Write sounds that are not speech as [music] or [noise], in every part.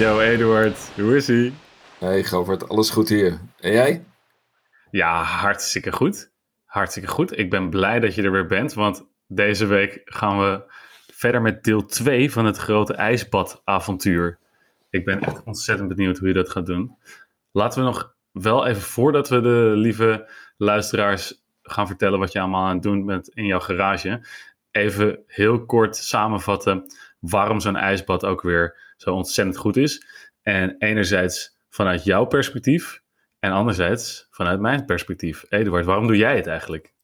Yo Eduard, hoe is ie? Hey Govert, alles goed hier. En jij? Ja, hartstikke goed. Hartstikke goed. Ik ben blij dat je er weer bent, want deze week gaan we verder met deel 2 van het grote ijsbadavontuur. Ik ben echt ontzettend benieuwd hoe je dat gaat doen. Laten we nog wel even voordat we de lieve luisteraars gaan vertellen wat je allemaal aan het doen bent in jouw garage, even heel kort samenvatten waarom zo'n ijsbad ook weer zo ontzettend goed is. En enerzijds vanuit jouw perspectief en anderzijds vanuit mijn perspectief. Eduard, waarom doe jij het eigenlijk?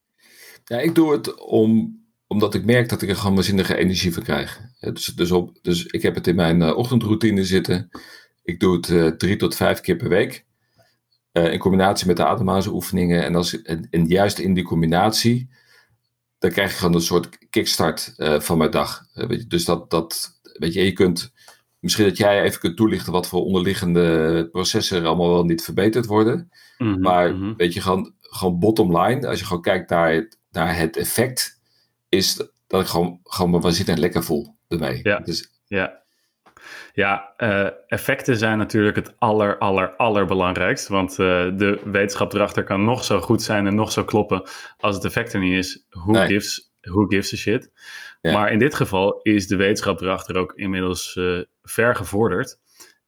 Ja, ik doe het om, omdat ik merk dat ik er gewoon waanzinnige energie van krijg. Dus, dus, op, dus ik heb het in mijn uh, ochtendroutine zitten. Ik doe het uh, drie tot vijf keer per week. Uh, in combinatie met de ademhalingsoefeningen. En, en, en, juist in die combinatie, dan krijg je gewoon een soort kickstart van mijn dag. dus dat, dat, weet je, je kunt Misschien dat jij even kunt toelichten wat voor onderliggende processen er allemaal wel niet verbeterd worden. Mhm, maar mhm. weet je, gewoon, gewoon bottom line, als je gewoon kijkt naar het, naar het effect, is dat ik gewoon, gewoon me waanzinnig lekker voel ermee. Ja, dus, ja. Ja, uh, effecten zijn natuurlijk het aller, aller, allerbelangrijkst. Want uh, de wetenschap erachter kan nog zo goed zijn en nog zo kloppen. Als het effect er niet is, who, gives, who gives a shit? Maar in dit geval is de wetenschap erachter ook inmiddels uh, ver gevorderd.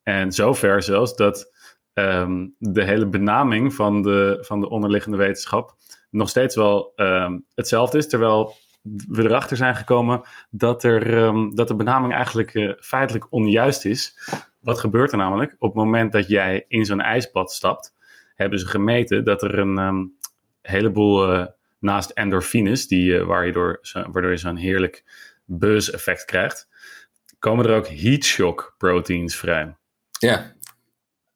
En zo ver zelfs dat um, de hele benaming van de, van de onderliggende wetenschap nog steeds wel um, hetzelfde is. Terwijl we erachter zijn gekomen dat, er, um, dat de benaming eigenlijk uh, feitelijk onjuist is. Wat gebeurt er namelijk? Op het moment dat jij in zo'n ijsbad stapt, hebben ze gemeten dat er een heleboel uh, naast endorfines, die, uh, waar je door, waardoor je zo'n heerlijk buzz-effect krijgt, komen er ook heat shock proteins vrij. Ja.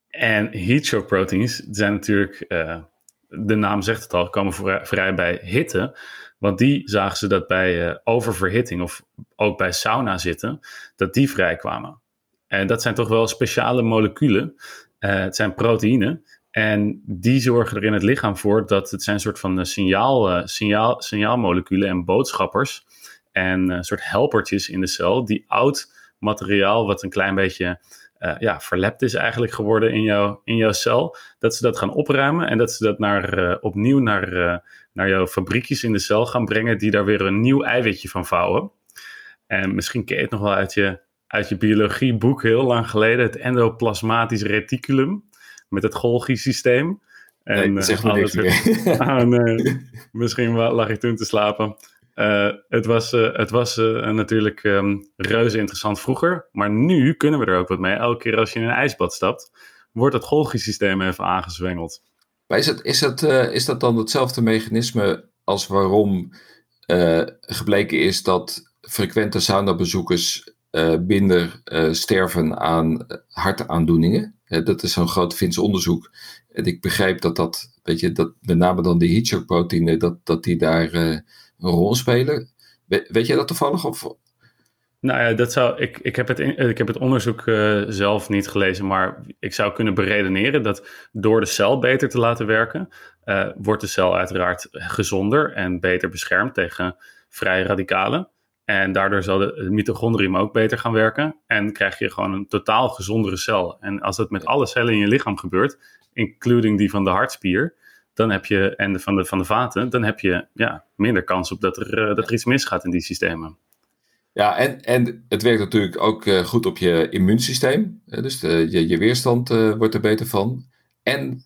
En heat shock proteins zijn natuurlijk, uh, de naam zegt het al, komen vrij bij hitte. Want die zagen ze dat bij uh, oververhitting of ook bij sauna zitten, dat die vrijkwamen. En dat zijn toch wel speciale moleculen. Uh, het zijn proteïnen. En die zorgen er in het lichaam voor dat het zijn een soort van signaal, signaal, signaalmoleculen en boodschappers en een soort helpertjes in de cel die oud materiaal, wat een klein beetje uh, ja, verlept is eigenlijk geworden in, jou, in jouw cel, dat ze dat gaan opruimen en dat ze dat naar, opnieuw naar, naar jouw fabriekjes in de cel gaan brengen, die daar weer een nieuw eiwitje van vouwen. En misschien ken je het nog wel uit je, uit je biologieboek heel lang geleden, het endoplasmatisch reticulum met het Golgi-systeem. En, nee, zeg maar niks. Ah, [laughs] nee. Misschien lag ik toen te slapen. Uh, het was, uh, het was uh, natuurlijk um, reuze interessant vroeger, maar nu kunnen we er ook wat mee. Elke keer als je in een ijsbad stapt, wordt het Golgi-systeem even aangezwengeld. Maar is, het, is, het, is dat dan hetzelfde mechanisme als waarom gebleken is dat frequente saunabezoekers minder sterven aan hartaandoeningen? Dat is zo'n groot Fins onderzoek. En ik begreep dat dat, weet je, dat met name dan de heat proteïne, dat, dat die daar een rol spelen. weet jij dat toevallig? Of? Nou ja, dat zou, ik, ik, heb, het ik heb het onderzoek uh, zelf niet gelezen, maar ik zou kunnen beredeneren dat door de cel beter te laten werken, uh, wordt de cel uiteraard gezonder en beter beschermd tegen vrije radicalen. En daardoor zal de, mitochondrium ook beter gaan werken. En krijg je gewoon een totaal gezondere cel. En als dat met alle cellen in je lichaam gebeurt, including die van de hartspier, dan heb je, en de, van, de, van de vaten, dan heb je ja, minder kans op dat er, uh, dat er iets misgaat in die systemen. Ja, en, en het werkt natuurlijk ook uh, goed op je immuunsysteem. Uh, dus de, je, je weerstand wordt er beter van. En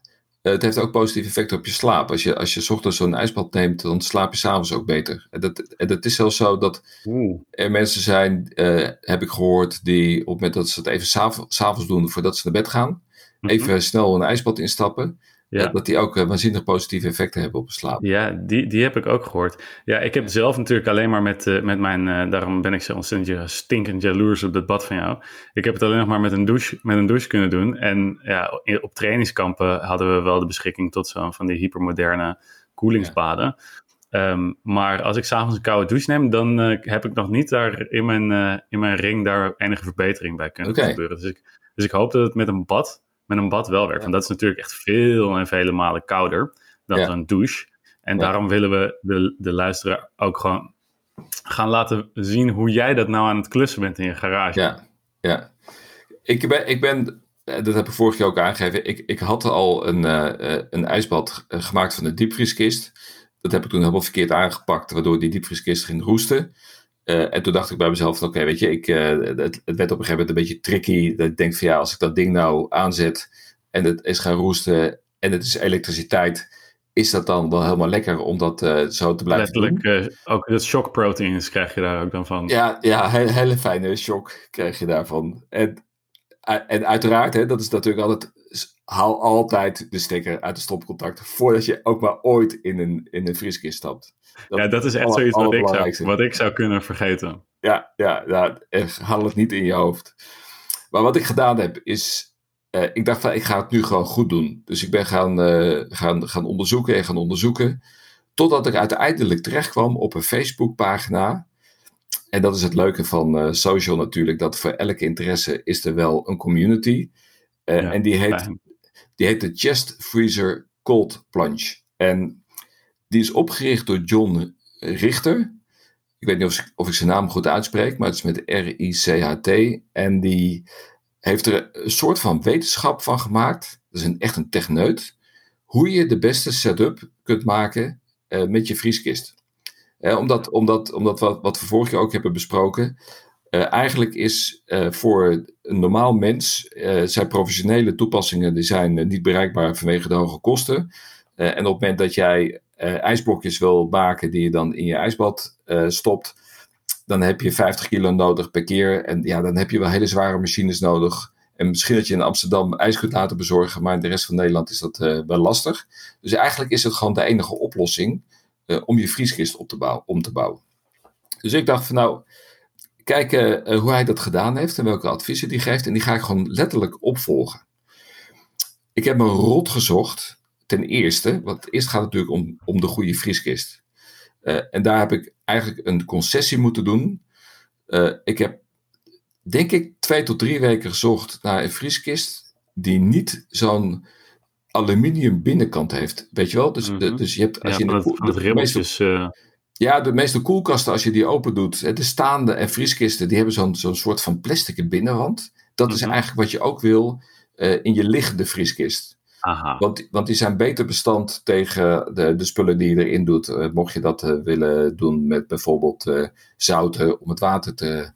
het heeft ook positief effect op je slaap. Als je, als je ochtends zo'n ijsbad neemt, dan slaap je s'avonds ook beter. En dat, en dat is zelfs zo dat Oeh. er mensen zijn, heb ik gehoord, die op het moment dat ze het even s'avonds doen voordat ze naar bed gaan, mhm. even snel een ijsbad instappen ja. Dat die ook uh, waanzinnig positieve effecten hebben op de slaap. Ja, die, die heb ik ook gehoord. Ja, ik heb zelf natuurlijk alleen maar met, uh, met mijn... Uh, daarom ben ik zo ontzettend stinkend jaloers op dat bad van jou. Ik heb het alleen nog maar met een douche, met een douche kunnen doen. En ja, op trainingskampen hadden we wel de beschikking tot zo'n van die hypermoderne koelingsbaden. Ja. Um, maar als ik s'avonds een koude douche neem, dan heb ik nog niet daar in mijn, in mijn ring daar enige verbetering bij kunnen okay. gebeuren. Dus ik, dus ik hoop dat het met een bad met een bad wel werkt. Want dat is natuurlijk echt veel en vele malen kouder dan een douche. En daarom willen we de, de luisteraar ook gewoon gaan laten zien hoe jij dat nou aan het klussen bent in je garage. Ja, ja. ik ben, ik ben eh, dat heb ik vorig jaar ook aangegeven. Ik, ik had al een, uh, een ijsbad gemaakt van een diepvrieskist. Dat heb ik toen helemaal verkeerd aangepakt, waardoor die diepvrieskist ging roesten. Uh, en toen dacht ik bij mezelf: oké, weet je, ik, het, het, werd op een gegeven moment een beetje tricky. Dat ik denk van ja, als ik dat ding nou aanzet en het is gaan roesten en het is elektriciteit, is dat dan wel helemaal lekker om dat zo te blijven Letterlijk, doen? ook dat shock proteins krijg je daar ook dan van. Ja, ja hele, hele fijne shock krijg je daarvan. En en uiteraard, hè, dat is natuurlijk altijd. Haal altijd de stekker uit de stopcontact. voordat je ook maar ooit in een, in een vrieskist stapt. Dat ja, dat is echt zoiets wat ik, zou, wat ik zou kunnen vergeten. Ja, ja, ja, haal het niet in je hoofd. Maar wat ik gedaan heb, is. Uh, ik dacht van, ik ga het nu gewoon goed doen. Dus ik ben gaan, uh, gaan, gaan onderzoeken en gaan onderzoeken. Totdat ik uiteindelijk terecht kwam op een Facebookpagina en dat is het leuke van uh, social natuurlijk, dat voor elke interesse is er wel een community. En die heet, die heet de Chest Freezer Cold Plunge. En die is opgericht door John Richter. Ik weet niet of, of ik zijn naam goed uitspreek, maar het is met R-I-C-H-T. En die heeft er een soort van wetenschap van gemaakt. Dat is een, echt een techneut. Hoe je de beste setup kunt maken uh, met je vrieskist omdat, omdat, omdat wat, wat we vorig jaar ook hebben besproken. Uh, eigenlijk is uh, voor een normaal mens uh, zijn professionele toepassingen die zijn niet bereikbaar vanwege de hoge kosten. en op het moment dat jij ijsblokjes wil maken die je dan in je ijsbad stopt, dan heb je 50 kilo nodig per keer. En ja, dan heb je wel hele zware machines nodig. En misschien dat je in Amsterdam ijs kunt laten bezorgen, maar in de rest van Nederland is dat wel lastig. Dus eigenlijk is het gewoon de enige oplossing om je vrieskist op te bouwen, om te bouwen. Dus ik dacht van nou, kijken uh, hoe hij dat gedaan heeft en welke adviezen die geeft. En die ga ik gewoon letterlijk opvolgen. Ik heb me rot gezocht, ten eerste, want eerst gaat het natuurlijk om, om de goede vrieskist. Uh, en daar heb ik eigenlijk een concessie moeten doen. ik heb, denk ik, twee tot drie weken gezocht naar een vrieskist die niet zo'n aluminium binnenkant heeft. Weet je wel? Dus, de, mhm. dus je hebt, als ja, je de, de, de meeste, uh... Ja, de meeste koelkasten, als je die open doet, de staande en vrieskisten, die hebben zo'n zo'n soort van plastic binnenwand. Dat is mhm. eigenlijk wat je ook wil uh, in je liggende vrieskist. Aha. Want, want die zijn beter bestand tegen de, de spullen die je erin doet. Uh, mocht je dat uh, willen doen met bijvoorbeeld zouten om het water te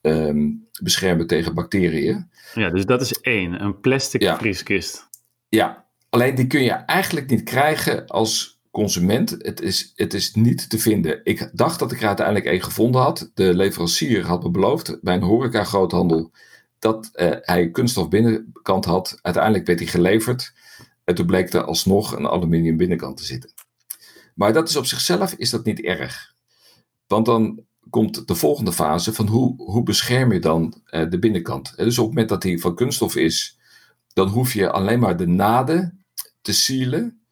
um, beschermen tegen bacteriën. Ja, dus dat is één, een plastic ja. vrieskist. Ja, Alleen die kun je eigenlijk niet krijgen als consument. Het is, het is niet te vinden. Ik dacht dat ik er uiteindelijk één gevonden had. De leverancier had me beloofd bij een horeca groothandel dat uh, hij kunststof binnenkant had. Uiteindelijk werd hij geleverd. En toen bleek er alsnog een aluminium binnenkant te zitten. Maar dat is op zichzelf is dat niet erg. Want dan komt de volgende fase van hoe, hoe bescherm je dan uh, de binnenkant. dus op het moment dat hij van kunststof is, dan hoef je alleen maar de naden te sealen.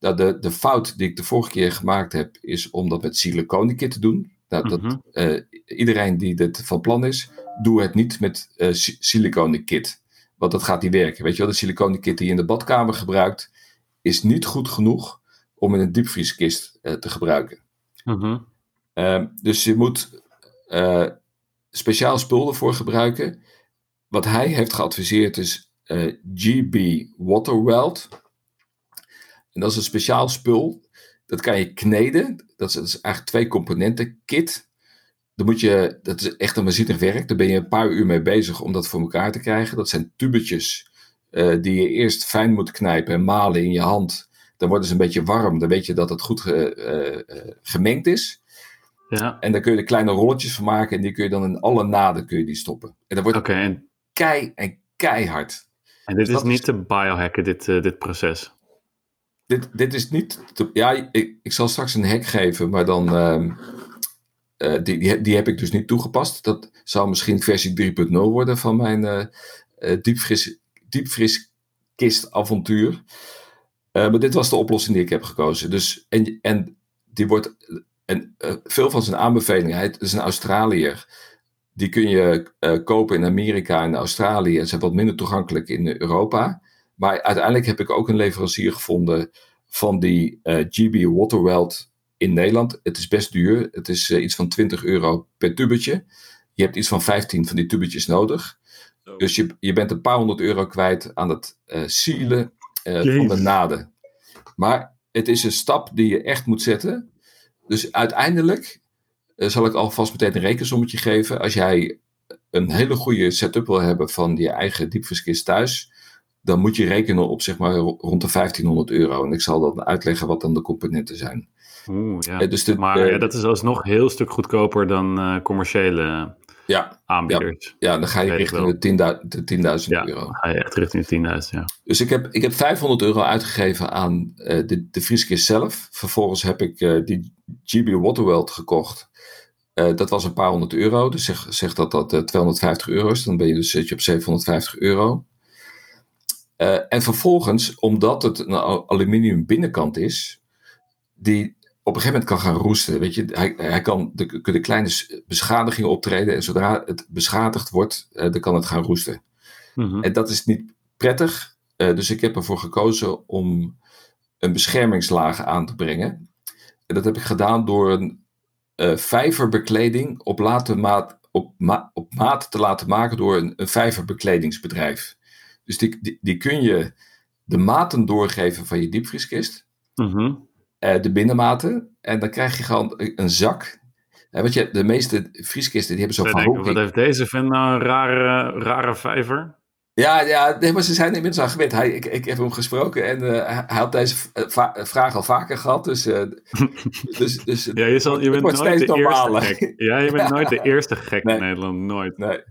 Nou, de, de fout die ik de vorige keer gemaakt heb, is om dat met siliconenkit te doen. Nou, dat, Mhm. eh, iedereen die dit van plan is, doe het niet met uh, siliconenkit. Want dat gaat niet werken. Weet je wel, de siliconenkit die je in de badkamer gebruikt, is niet goed genoeg om in een diepvrieskist uh, te gebruiken. Mhm. Ehm, dus je moet speciaal spul ervoor gebruiken. Wat hij heeft geadviseerd is GB Waterweld. En dat is een speciaal spul. Dat kan je kneden. Dat is, dat is eigenlijk twee componenten kit. Dan moet je, dat is echt een waanzinnig werk. Daar ben je een paar uur mee bezig om dat voor elkaar te krijgen. Dat zijn tubetjes uh, die je eerst fijn moet knijpen en malen in je hand. Dan worden ze een beetje warm. Dan weet je dat het goed ge, uh, gemengd is. Ja. En dan kun je er kleine rolletjes van maken. En die kun je dan in alle naden kun je die stoppen. En dan wordt okay, en... kei en keihard. En dit dus is niet is... te biohacken, dit, uh, dit proces? Dit, dit is niet. Ja, ik, ik zal straks een hack geven, maar dan. Uh, uh, die, die, die, heb ik dus niet toegepast. Dat zou misschien versie 3.0 worden van mijn uh, maar dit was de oplossing die ik heb gekozen. Dus, en, en die wordt. En veel van zijn aanbevelingen, hij is een Australiër. Die kun je kopen in Amerika en Australië. En zijn wat minder toegankelijk in Europa. Maar uiteindelijk heb ik ook een leverancier gevonden van die uh, GB Waterweld in Nederland. Het is best duur. Het is uh, iets van 20 euro per tubetje. Je hebt iets van 15 van die tubetjes nodig. Dus je, je bent een paar honderd euro kwijt aan het uh, sealen uh, van de naden. Maar het is een stap die je echt moet zetten. Dus uiteindelijk uh, zal ik alvast meteen een rekensommetje geven. Als jij een hele goede setup wil hebben van je eigen diepvrieskist thuis, dan moet je rekenen op zeg maar rond de 1500 euro. En ik zal dan uitleggen wat dan de componenten zijn. Oeh, ja. dus de, maar ja, dat is alsnog een heel stuk goedkoper dan uh, commerciële ja, aanbieders. Ja, ja, dan ga je richting de 10.000 ja, euro. Dan ga je echt richting de 10.000, ja. Dus ik heb, ik heb 500 euro uitgegeven aan uh, de, de zelf. Vervolgens heb ik uh, die GB Waterworld gekocht. Dat was een paar honderd euro. Dus zeg, zeg dat dat 250 euro is. Dan ben je dus zit je op 750 euro. En vervolgens, omdat het een aluminium binnenkant is, die op een gegeven moment kan gaan roesten. Weet je, hij, hij kan de, de kleine beschadigingen optreden en zodra het beschadigd wordt, uh, dan kan het gaan roesten. Mhm. En dat is niet prettig. Uh, dus ik heb ervoor gekozen om een beschermingslaag aan te brengen. En dat heb ik gedaan door een vijverbekleding op, maat, op, ma op maat te laten maken door een, een vijverbekledingsbedrijf. Dus die, die, die, kun je de maten doorgeven van je diepvrieskist. Mm uh, de binnenmaten. En dan krijg je gewoon een zak. Uh, weet je, de meeste vrieskisten die hebben zo'n verhoging. Wat heeft deze vent nou een rare, rare vijver? Ja, ja nee, maar ze zijn inmiddels aan gewend. Hij, ik, ik heb hem gesproken en uh, hij had deze vraag al vaker gehad. Dus, [laughs] dus, dus ja, je, zal, je bent nooit steeds de eerste gek. Ja, je bent nooit de [laughs] eerste gek nee. in Nederland. Nooit. Nee.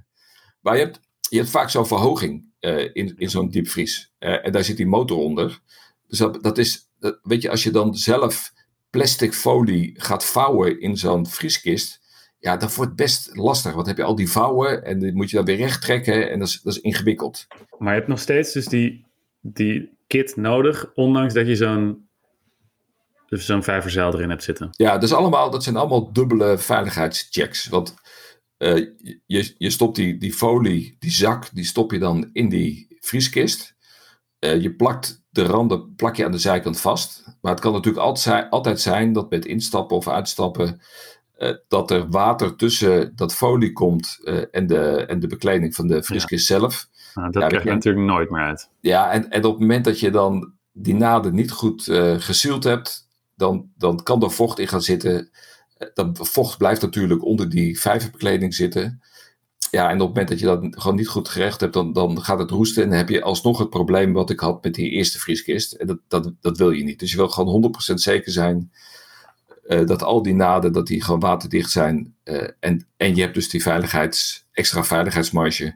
Maar je hebt, je hebt vaak zo'n verhoging in, in zo'n diepvries. en daar zit die motor onder. Dus dat, dat is weet je, als je dan zelf plastic folie gaat vouwen in zo'n vrieskist, ja, dat wordt best lastig. Want heb je al die vouwen en die moet je dan weer recht trekken en dat is, dat is ingewikkeld. Maar je hebt nog steeds dus die, die kit nodig, ondanks dat je zo'n dus zo'n vijverzeil erin hebt zitten. Ja, dus allemaal, dat zijn allemaal dubbele veiligheidschecks. Want uh, je, je stopt die, die folie, die zak, die stop je dan in die vrieskist. Uh, je plakt de randen plak je aan de zijkant vast. Maar het kan natuurlijk altijd, altijd zijn dat met instappen of uitstappen. Uh, dat er water tussen dat folie komt en, de, en de bekleding van de vrieskist ja. zelf. Nou, dat ja, krijg je natuurlijk nooit meer uit. Ja, en, en op het moment dat je dan die naden niet goed uh, gesield hebt, dan, dan kan er vocht in gaan zitten. Dat vocht blijft natuurlijk onder die vijverbekleding zitten ja, en op het moment dat je dat gewoon niet goed gerecht hebt, dan, dan gaat het roesten. En dan heb je alsnog het probleem wat ik had met die eerste vrieskist. En dat, dat, dat wil je niet. Dus je wil gewoon 100% zeker zijn uh, dat al die naden dat die gewoon waterdicht zijn. Uh, en, en je hebt dus die veiligheids, extra veiligheidsmarge.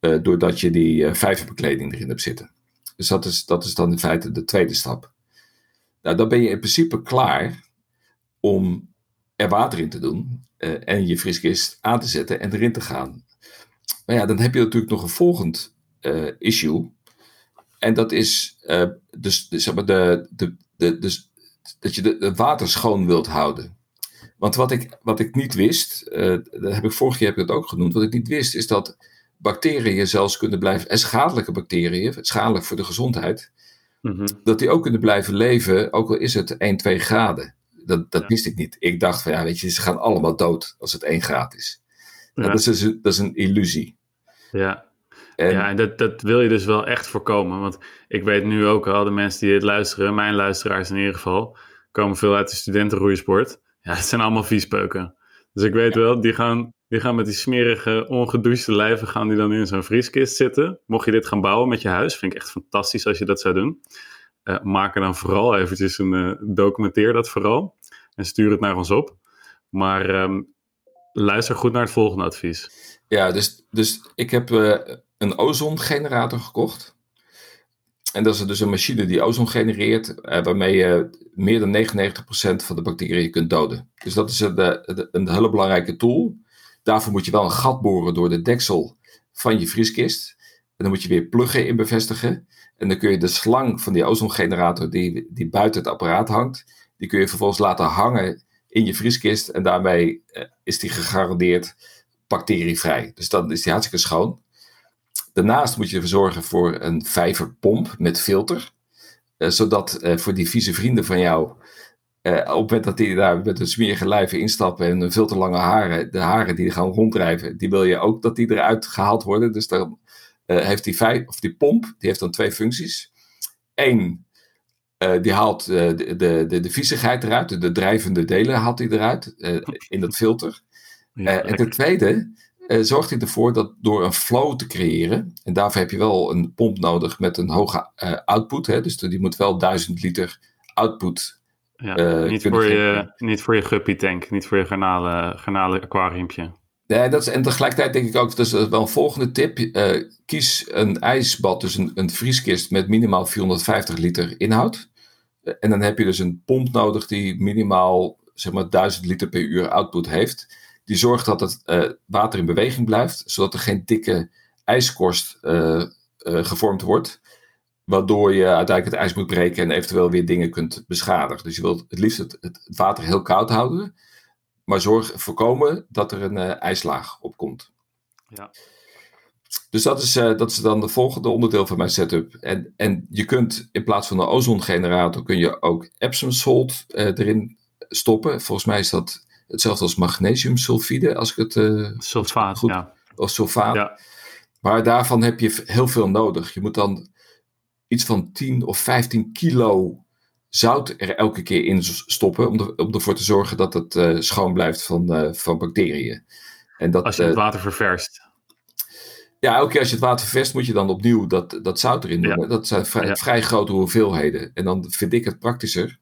Uh, doordat je die vijverbekleding erin hebt zitten. Dus dat is, dat is dan in feite de tweede stap. Nou, dan ben je in principe klaar om er water in te doen uh, en je vrieskist aan te zetten en erin te gaan. Maar ja, dan heb je natuurlijk nog een volgend uh, issue. En dat is uh, dus, dus, zeg maar de, de, de, dus, dat je de, water schoon wilt houden. Want wat ik, wat ik niet wist, dat heb ik vorige keer heb ik het ook genoemd, wat ik niet wist is dat bacteriën zelfs kunnen blijven, en schadelijke bacteriën, schadelijk voor de gezondheid, mm -hmm. dat die ook kunnen blijven leven, ook al is het 1, 2 graden dat, dat ja. wist ik niet. Ik dacht van ja, weet je, ze gaan allemaal dood als het 1 graad is. Ja. Dat, is dus een, dat is een illusie. Ja, en, ja, en dat, dat wil je dus wel echt voorkomen. Want ik weet nu ook al, de mensen die dit luisteren, mijn luisteraars in ieder geval, komen veel uit de studentenroeisport. Ja, het zijn allemaal viespeuken. Dus ik weet ja. wel, die gaan, die gaan met die smerige, ongedouchte lijven gaan die dan in zo'n vrieskist zitten. Mocht je dit gaan bouwen met je huis, vind ik echt fantastisch als je dat zou doen. Uh, maak er dan vooral eventjes een, uh, documenteer dat vooral. En stuur het naar ons op. Maar um, luister goed naar het volgende advies. Ja, dus, dus ik heb uh, een ozongenerator gekocht. En dat is dus een machine die ozon genereert, waarmee je meer dan 99% van de bacteriën kunt doden. Dus dat is een, een, een hele belangrijke tool. Daarvoor moet je wel een gat boren door de deksel van je vrieskist. En dan moet je weer pluggen in bevestigen. En dan kun je de slang van die ozongenerator die, die buiten het apparaat hangt, die kun je vervolgens laten hangen in je vrieskist. En daarmee uh, is die gegarandeerd bacterievrij. Dus dan is die hartstikke schoon. Daarnaast moet je ervoor zorgen voor een vijverpomp met filter. Uh, zodat uh, voor die vieze vrienden van jou op het moment dat die daar met een smerige lijven instappen en een veel te lange haren, de haren die gaan ronddrijven, die wil je ook dat die eruit gehaald worden. Dus dan heeft die, vijf, of die pomp, die heeft dan twee functies. Eén, die haalt de, de, de, de viezigheid eruit, de, de drijvende delen haalt hij eruit in dat filter. en ten tweede, zorgt hij ervoor dat door een flow te creëren, en daarvoor heb je wel een pomp nodig met een hoge output, hè, dus die moet wel 1000 liter output. Ja, uh, niet, voor je, niet voor je guppy tank, niet voor je garnalen, garnalen aquariumpje. Nee, dat is, en tegelijkertijd denk ik ook, dat is wel een volgende tip. kies een ijsbad, dus een, een vrieskist met minimaal 450 liter inhoud. en dan heb je dus een pomp nodig die minimaal zeg maar 1000 liter per uur output heeft die zorgt dat het uh, water in beweging blijft, zodat er geen dikke ijskorst gevormd wordt. Waardoor je uiteindelijk het ijs moet breken en eventueel weer dingen kunt beschadigen. Dus je wilt het liefst het, het water heel koud houden, maar zorg voorkomen dat er een ijslaag op komt. Ja. Dus dat is, dat is dan de volgende onderdeel van mijn setup. En, en je kunt in plaats van een ozongenerator kun je ook Epsom salt erin stoppen. Volgens mij is dat Hetzelfde als magnesiumsulfide, als ik het sulfaat, goed, ja. Of sulfaat. Ja. Maar daarvan heb je heel veel nodig. Je moet dan iets van 10 of 15 kilo zout er elke keer in stoppen. Om, om ervoor te zorgen dat het uh, schoon blijft van, uh, van bacteriën. En dat, als je het water ververst. Ja, elke keer als je het water ververst, moet je dan opnieuw dat, dat zout erin doen. Ja. Dat zijn vrij, ja. vrij, grote hoeveelheden. En dan vind ik het praktischer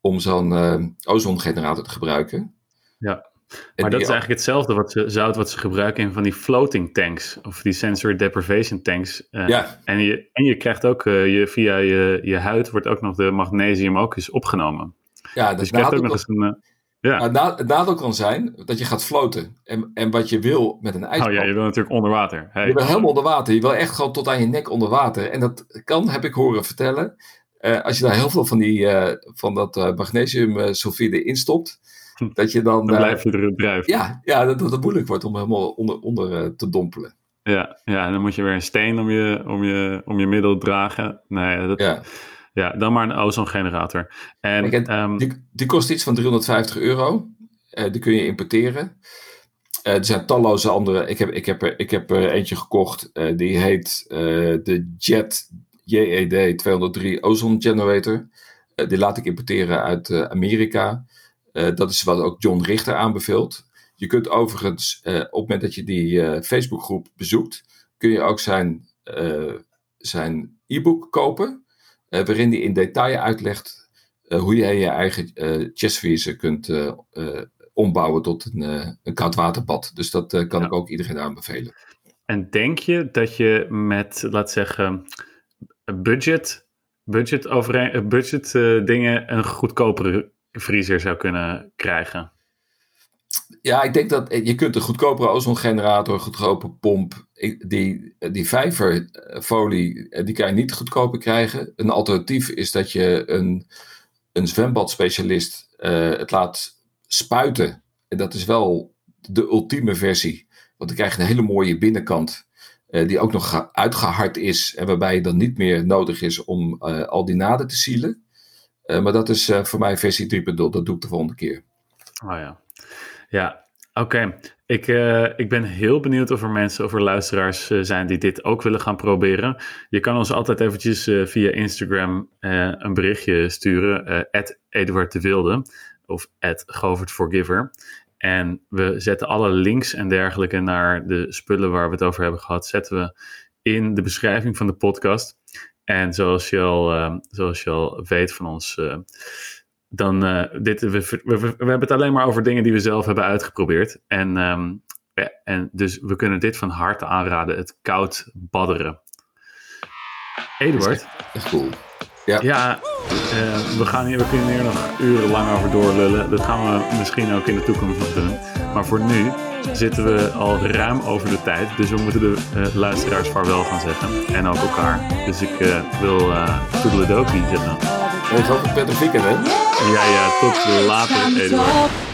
om zo'n ozongenerator te gebruiken. Ja, maar dat is eigenlijk hetzelfde wat ze, zout wat ze gebruiken in van die floating tanks. Of die sensory deprivation tanks. Uh, ja. en, je, en je krijgt ook, uh, je, via je, je huid wordt ook nog de magnesium ook eens opgenomen. Ja, dus je krijgt ook nog eens een... Uh, ja. Nou, het nadeel kan zijn dat je gaat floten. En, en wat je wil met een ijsbad... Oh ja, je wil natuurlijk onder water. Hey. Je wil helemaal onder water. Je wil echt gewoon tot aan je nek onder water. En dat kan, heb ik horen vertellen. als je daar heel veel van, die, van dat magnesium sulfide instopt dat je dan... dan blijf je drijven. Ja, ja dat, dat het moeilijk wordt om helemaal onder, onder uh, te dompelen. Ja, ja, en dan moet je weer een steen om je, om je, om je middel dragen. Nee, dat, ja. ja, dan maar een ozongenerator. En, Kijk, um, die, die kost iets van 350 euro. Uh, die kun je importeren. Uh, er zijn talloze andere. Ik heb, ik heb, er, ik heb er eentje gekocht. die heet de Jet JED 203 Ozone Generator. die laat ik importeren uit Amerika. Uh, dat is wat ook John Richter aanbeveelt. Je kunt overigens, uh, op het moment dat je die uh, Facebookgroep bezoekt, kun je ook zijn, zijn e-book kopen, waarin hij in detail uitlegt hoe je je eigen uh, kunt ombouwen tot een, een koudwaterbad. Dus dat kan ja. ik ook iedereen aanbevelen. En denk je dat je met, laat zeggen, budget, budget, overeen, budget dingen een goedkopere vriezer zou kunnen krijgen? Ja, ik denk dat eh, je kunt een goedkopere ozongenerator, goedkope pomp, die, die vijverfolie, eh, die kan je niet goedkoper krijgen. Een alternatief is dat je een, een zwembadspecialist uh, het laat spuiten. En dat is wel de ultieme versie. Want dan krijg je een hele mooie binnenkant, die ook nog uitgehard is. En waarbij dan niet meer nodig is om al die naden te zielen. Uh, maar dat is uh, voor mij versie 3.0. Dat doe ik de volgende keer. Oh ja. Ja, oké. Ik, uh, ik ben heel benieuwd of er mensen of er luisteraars zijn die dit ook willen gaan proberen. Je kan ons altijd eventjes via Instagram een berichtje sturen. Eduard de Wilde of Govert Forgiver. En we zetten alle links en dergelijke naar de spullen waar we het over hebben gehad, zetten we in de beschrijving van de podcast. En zoals je al, uh, zoals je al weet van ons, uh, dan uh, dit, we, we, we, hebben het alleen maar over dingen die we zelf hebben uitgeprobeerd. En, um, ja, en dus we kunnen dit van harte aanraden, het koud badderen. Eduard. Echt cool. Ja, ja we, gaan hier, we kunnen hier nog urenlang over doorlullen. Dat gaan we misschien ook in de toekomst nog doen. Maar voor nu zitten we al ruim over de tijd. Dus we moeten de uh, luisteraars vaarwel gaan zeggen. En ook elkaar. Dus ik uh, wil uh, toedeledokie zeggen. En het ook een prettig weekend, hè? Ja, ja. Tot later, Eduard.